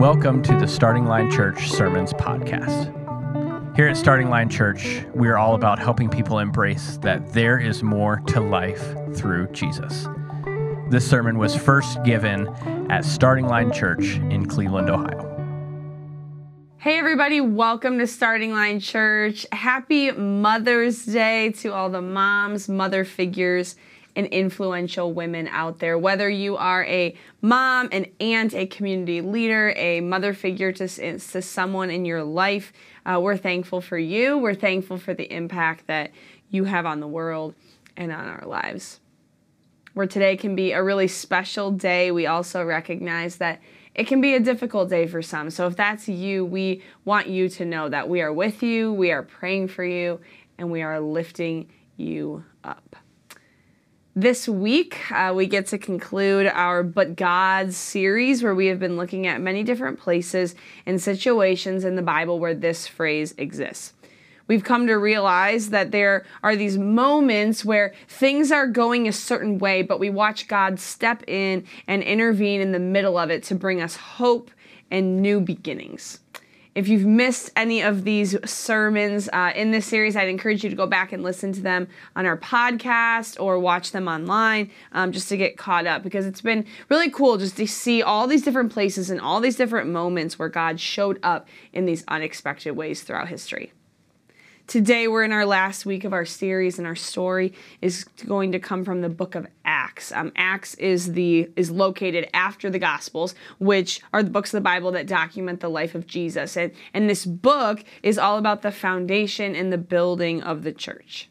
Welcome to the Starting Line Church Sermons Podcast. Here at Starting Line Church, we are all about helping people embrace that there is more to life through Jesus. This sermon was first given at Starting Line Church in Cleveland, Ohio. Hey, everybody, welcome to Starting Line Church. Happy Mother's Day to all the moms, mother figures, and influential women out there. Whether you are a mom, an aunt, a community leader, a mother figure to, to someone in your life, uh, we're thankful for you. We're thankful for the impact that you have on the world and on our lives. Where today can be a really special day, we also recognize that it can be a difficult day for some. So if that's you, we want you to know that we are with you, we are praying for you, and we are lifting you up. This week, uh, we get to conclude our But God series, where we have been looking at many different places and situations in the Bible where this phrase exists. We've come to realize that there are these moments where things are going a certain way, but we watch God step in and intervene in the middle of it to bring us hope and new beginnings. If you've missed any of these sermons uh, in this series, I'd encourage you to go back and listen to them on our podcast or watch them online um, just to get caught up because it's been really cool just to see all these different places and all these different moments where God showed up in these unexpected ways throughout history. Today, we're in our last week of our series, and our story is going to come from the book of Acts. Um, Acts is the is located after the Gospels, which are the books of the Bible that document the life of Jesus. And, and this book is all about the foundation and the building of the church.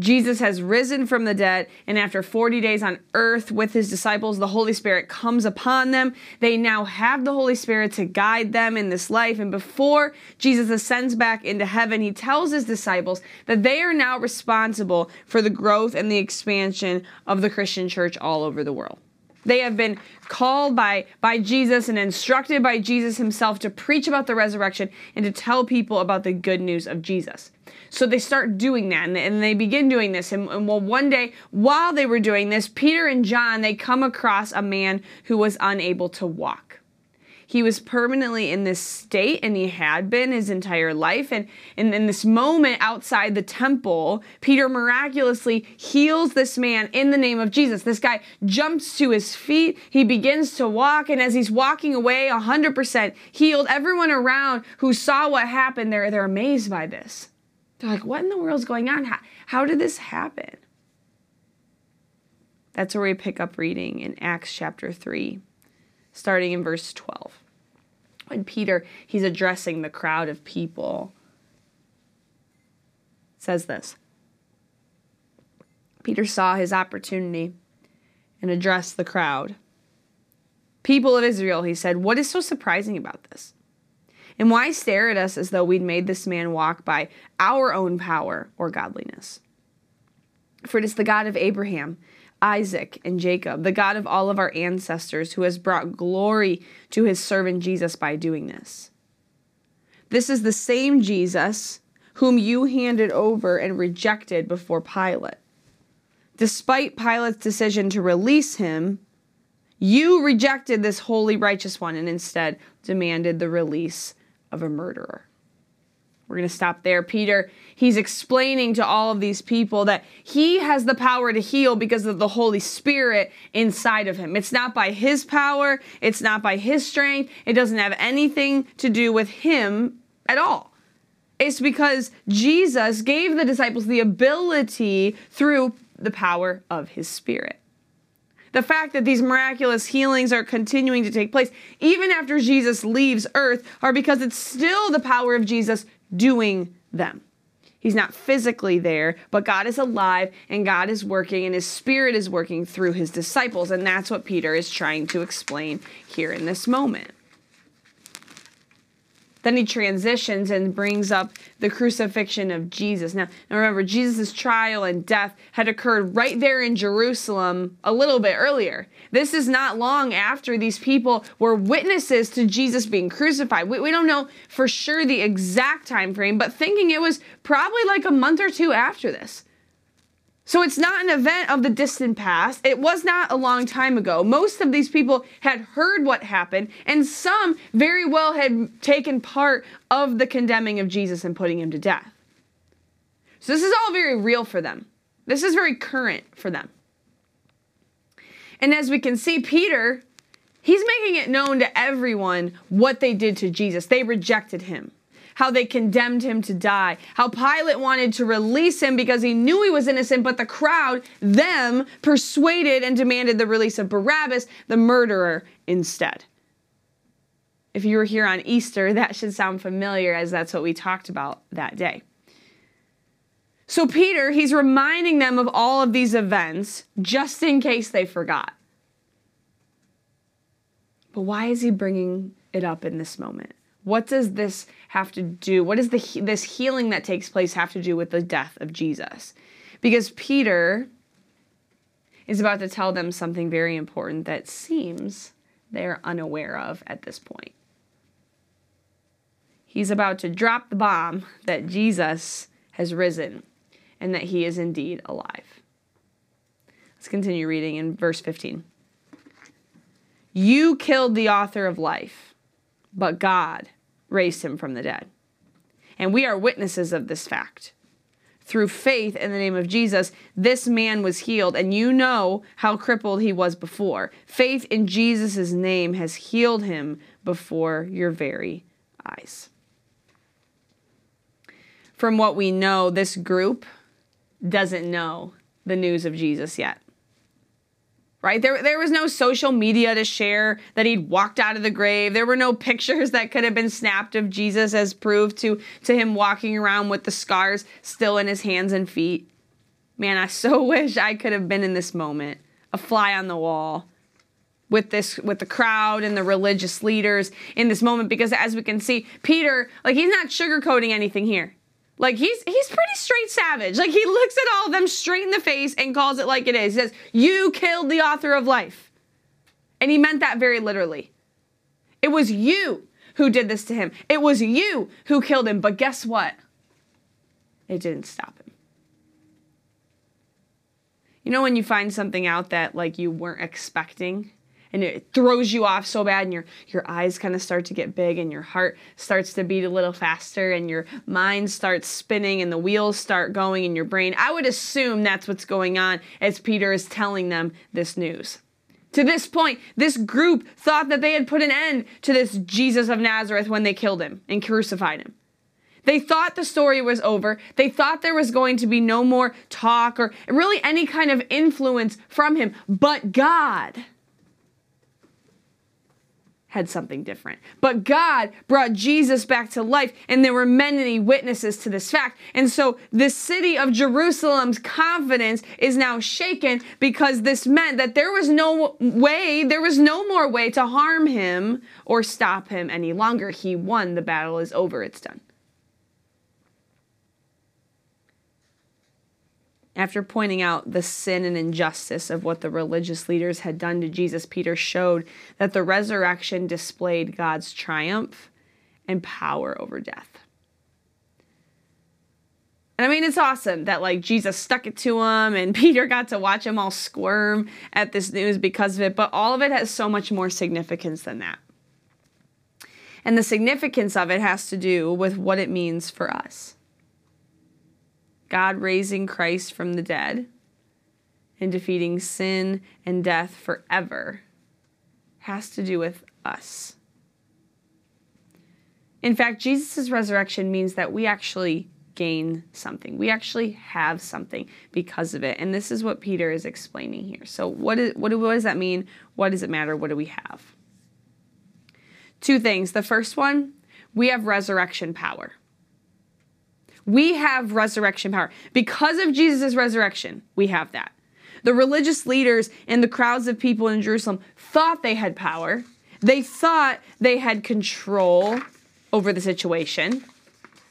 Jesus has risen from the dead, and after 40 days on earth with his disciples, the Holy Spirit comes upon them. They now have the Holy Spirit to guide them in this life. And before Jesus ascends back into heaven, he tells his disciples that they are now responsible for the growth and the expansion of the Christian church all over the world. They have been called by, by Jesus and instructed by Jesus himself to preach about the resurrection and to tell people about the good news of Jesus. So they start doing that and, they begin doing this. And, and well, one day while they were doing this, Peter and John, they come across a man who was unable to walk. He was permanently in this state, and he had been his entire life. And, and in this moment outside the temple, Peter miraculously heals this man in the name of Jesus. This guy jumps to his feet. He begins to walk. And as he's walking away, 100% healed, everyone around who saw what happened, they're, they're amazed by this. They're like, what in the world's going on? How, how did this happen? That's where we pick up reading in Acts chapter 3, starting in verse 12 when Peter, he's addressing the crowd of people, says this Peter saw his opportunity and addressed the crowd. People of Israel, he said, what is so surprising about this? And why stare at us as though we'd made this man walk by our own power or godliness? For it is the God of Abraham, Isaac, and Jacob, the God of all of our ancestors, who has brought glory to his servant Jesus by doing this. This is the same Jesus whom you handed over and rejected before Pilate. Despite Pilate's decision to release him, you rejected this holy, righteous one and instead demanded the release of a murderer. We're going to stop there. Peter, he's explaining to all of these people that he has the power to heal because of the Holy Spirit inside of him. It's not by his power, it's not by his strength, it doesn't have anything to do with him at all. It's because Jesus gave the disciples the ability through the power of his Spirit. The fact that these miraculous healings are continuing to take place, even after Jesus leaves earth, are because it's still the power of Jesus doing them. He's not physically there, but God is alive and God is working and his spirit is working through his disciples. And that's what Peter is trying to explain here in this moment. Then he transitions and brings up the crucifixion of Jesus. Now, now remember, Jesus' trial and death had occurred right there in Jerusalem a little bit earlier. This is not long after these people were witnesses to Jesus being crucified. We, we don't know for sure the exact time frame, but thinking it was probably like a month or two after this. So it's not an event of the distant past. It was not a long time ago. Most of these people had heard what happened, and some very well had taken part of the condemning of Jesus and putting him to death. So this is all very real for them. This is very current for them. And as we can see, Peter, he's making it known to everyone what they did to Jesus. They rejected him how they condemned him to die, how Pilate wanted to release him because he knew he was innocent, but the crowd, them, persuaded and demanded the release of Barabbas, the murderer, instead. If you were here on Easter, that should sound familiar as that's what we talked about that day. So, Peter, he's reminding them of all of these events just in case they forgot. But why is he bringing it up in this moment? What does this have to do? What does the, this healing that takes place have to do with the death of Jesus? Because Peter is about to tell them something very important that seems they're unaware of at this point. He's about to drop the bomb that Jesus has risen and that he is indeed alive. Let's continue reading in verse 15. You killed the author of life but God raised him from the dead. And we are witnesses of this fact. Through faith in the name of Jesus, this man was healed, and you know how crippled he was before. Faith in Jesus' name has healed him before your very eyes. From what we know, this group doesn't know the news of Jesus yet right? There, there was no social media to share that he'd walked out of the grave. There were no pictures that could have been snapped of Jesus as proof to, to him walking around with the scars still in his hands and feet. Man, I so wish I could have been in this moment, a fly on the wall with this with the crowd and the religious leaders in this moment because as we can see peter like he's not sugarcoating anything here like he's he's pretty straight savage. Like he looks at all of them straight in the face and calls it like it is. He says, "You killed the author of life." And he meant that very literally. It was you who did this to him. It was you who killed him. But guess what? It didn't stop him. You know when you find something out that like you weren't expecting and it throws you off so bad and your your eyes kind of start to get big and your heart starts to beat a little faster and your mind starts spinning and the wheels start going in your brain. I would assume that's what's going on as Peter is telling them this news. To this point, this group thought that they had put an end to this Jesus of Nazareth when they killed him and crucified him. They thought the story was over. They thought there was going to be no more talk or really any kind of influence from him. But God, had something different. But God brought Jesus back to life, and there were many witnesses to this fact. And so the city of Jerusalem's confidence is now shaken because this meant that there was no way, there was no more way to harm him or stop him any longer. He won. The battle is over. It's done. After pointing out the sin and injustice of what the religious leaders had done to Jesus, Peter showed that the resurrection displayed God's triumph and power over death. And I mean, it's awesome that like Jesus stuck it to him and Peter got to watch him all squirm at this news because of it, but all of it has so much more significance than that. And the significance of it has to do with what it means for us. God raising Christ from the dead and defeating sin and death forever has to do with us. In fact, Jesus' resurrection means that we actually gain something. We actually have something because of it. And this is what Peter is explaining here. So, what, is, what, what does that mean? What does it matter? What do we have? Two things. The first one, we have resurrection power. We have resurrection power. Because of Jesus' resurrection, we have that. The religious leaders and the crowds of people in Jerusalem thought they had power. They thought they had control over the situation.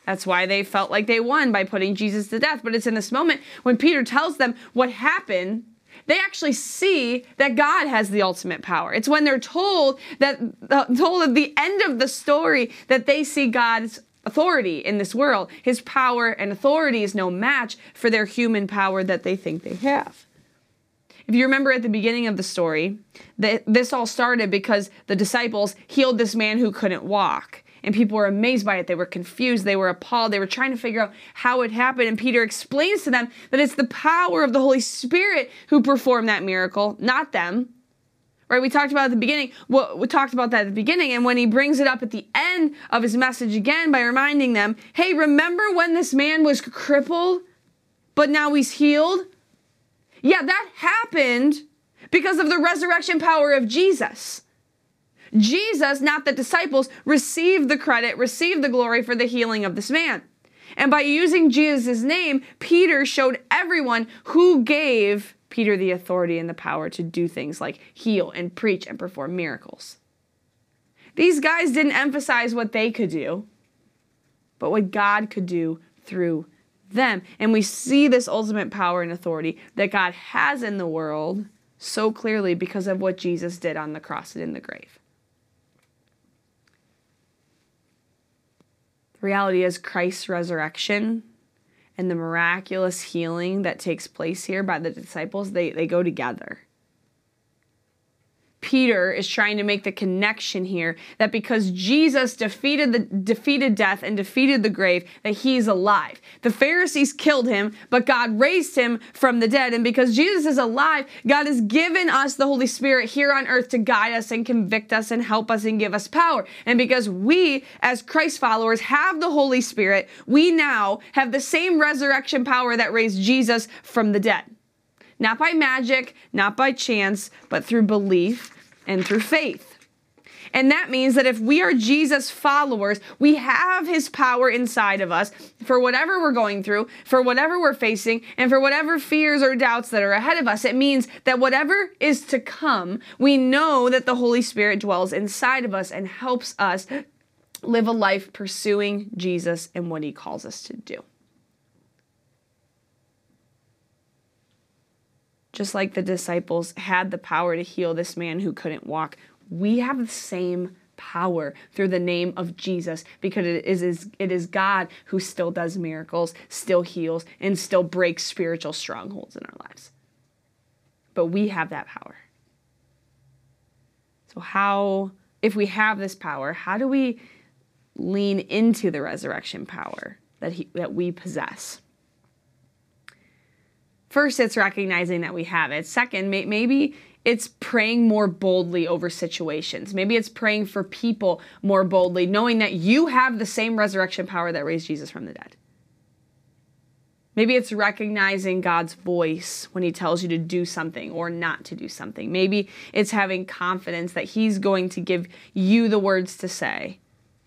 That's why they felt like they won by putting Jesus to death. But it's in this moment when Peter tells them what happened, they actually see that God has the ultimate power. It's when they're told that told at the end of the story that they see God's authority in this world. His power and authority is no match for their human power that they think they have. If you remember at the beginning of the story, that this all started because the disciples healed this man who couldn't walk. And people were amazed by it. They were confused. They were appalled. They were trying to figure out how it happened. And Peter explains to them that it's the power of the Holy Spirit who performed that miracle, not them. Right? We talked about at the beginning. Well, we talked about that at the beginning. And when he brings it up at the end of his message again by reminding them, hey, remember when this man was crippled, but now he's healed? Yeah, that happened because of the resurrection power of Jesus. Jesus, not the disciples, received the credit, received the glory for the healing of this man. And by using Jesus' name, Peter showed everyone who gave Peter the authority and the power to do things like heal and preach and perform miracles. These guys didn't emphasize what they could do, but what God could do through them. And we see this ultimate power and authority that God has in the world so clearly because of what Jesus did on the cross and in the grave. The reality is Christ's resurrection and the miraculous healing that takes place here by the disciples, they, they go together. Peter is trying to make the connection here that because Jesus defeated the defeated death and defeated the grave that he's alive. The Pharisees killed him, but God raised him from the dead and because Jesus is alive, God has given us the Holy Spirit here on earth to guide us and convict us and help us and give us power. And because we as Christ followers have the Holy Spirit, we now have the same resurrection power that raised Jesus from the dead not by magic, not by chance, but through belief and through faith. And that means that if we are Jesus followers, we have his power inside of us for whatever we're going through, for whatever we're facing, and for whatever fears or doubts that are ahead of us. It means that whatever is to come, we know that the Holy Spirit dwells inside of us and helps us live a life pursuing Jesus and what he calls us to do. Just like the disciples had the power to heal this man who couldn't walk, we have the same power through the name of Jesus because it is, it is God who still does miracles, still heals, and still breaks spiritual strongholds in our lives. But we have that power. So, how, if we have this power, how do we lean into the resurrection power that, he, that we possess? First, it's recognizing that we have it. Second, may- maybe it's praying more boldly over situations. Maybe it's praying for people more boldly, knowing that you have the same resurrection power that raised Jesus from the dead. Maybe it's recognizing God's voice when He tells you to do something or not to do something. Maybe it's having confidence that He's going to give you the words to say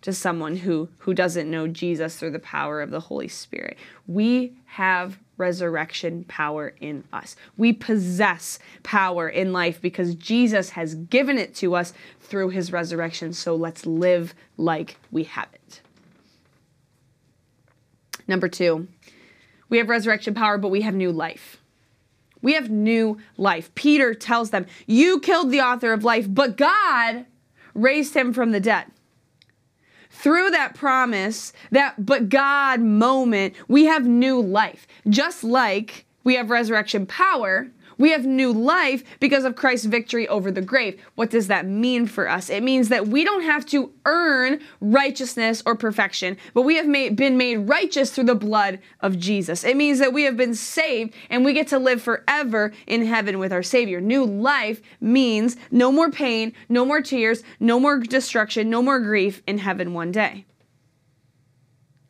to someone who, who doesn't know Jesus through the power of the Holy Spirit. We have resurrection power in us. We possess power in life because Jesus has given it to us through his resurrection. So let's live like we have it. Number two, we have resurrection power, but we have new life. We have new life. Peter tells them, You killed the author of life, but God raised him from the dead through that promise, that but God moment, we have new life. Just like we have resurrection power, we have new life because of Christ's victory over the grave. What does that mean for us? It means that we don't have to earn righteousness or perfection, but we have made, been made righteous through the blood of Jesus. It means that we have been saved and we get to live forever in heaven with our Savior. New life means no more pain, no more tears, no more destruction, no more grief in heaven one day.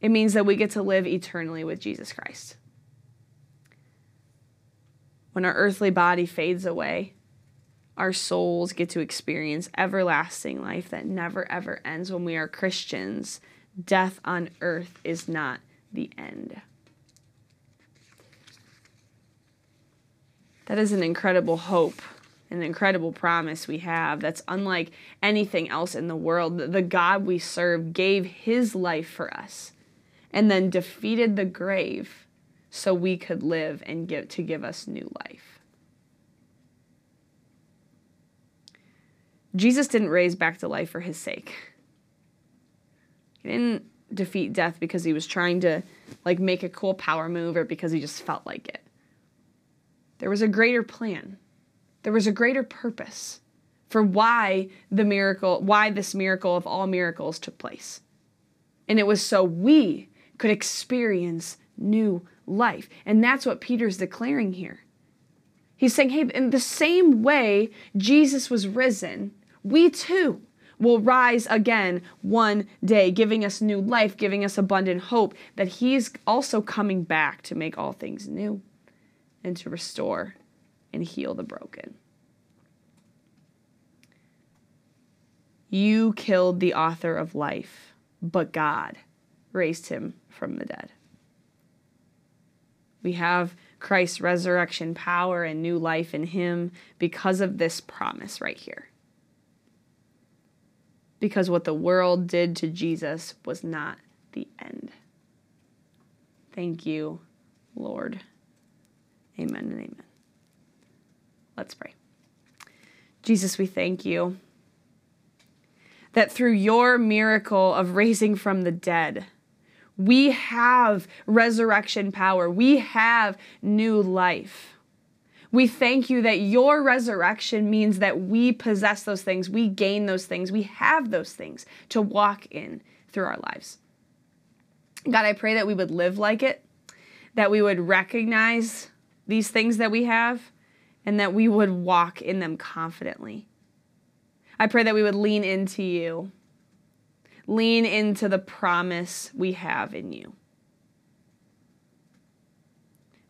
It means that we get to live eternally with Jesus Christ when our earthly body fades away, our souls get to experience everlasting life that never ever ends. When we are Christians, death on earth is not the end. That is an incredible hope, an incredible promise we have that's unlike anything else in the world. The God we serve gave his life for us and then defeated the grave so we could live and give to give us new life. Jesus didn't raise back to life for his sake. He didn't defeat death because he was trying to like make a cool power move or because he just felt like it. There was a greater plan. There was a greater purpose for why the miracle, why this miracle of all miracles took place. And it was so we could experience new life. And that's what Peter's declaring here. He's saying, hey, in the same way Jesus was risen, we too will rise again one day, giving us new life, giving us abundant hope that He's also coming back to make all things new and to restore and heal the broken. You killed the author of life, but God raised him from the dead. We have Christ's resurrection power and new life in him because of this promise right here. Because what the world did to Jesus was not the end. Thank you, Lord. Amen and amen. Let's pray. Jesus, we thank you that through your miracle of raising from the dead, we have resurrection power. We have new life. We thank you that your resurrection means that we possess those things, we gain those things, we have those things to walk in through our lives. God, I pray that we would live like it, that we would recognize these things that we have, and that we would walk in them confidently. I pray that we would lean into you, lean into the promise we have in you.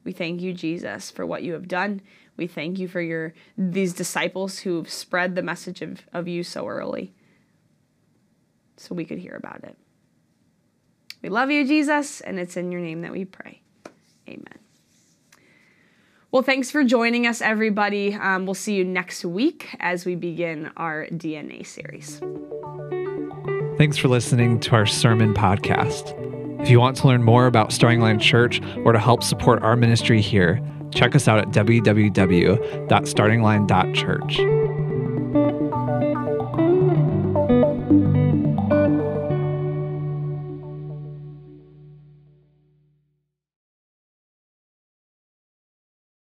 We thank you, Jesus, for what you have done. We thank you for your these disciples who've spread the message of, of you so early so we could hear about it. We love you, Jesus, and it's in your name that we pray. Amen. Well, thanks for joining us, everybody. Um, we'll see you next week as we begin our DNA series. Thanks for listening to our sermon podcast. If you want to learn more about Starting Line Church or to help support our ministry here, check us out at www.startingline.church.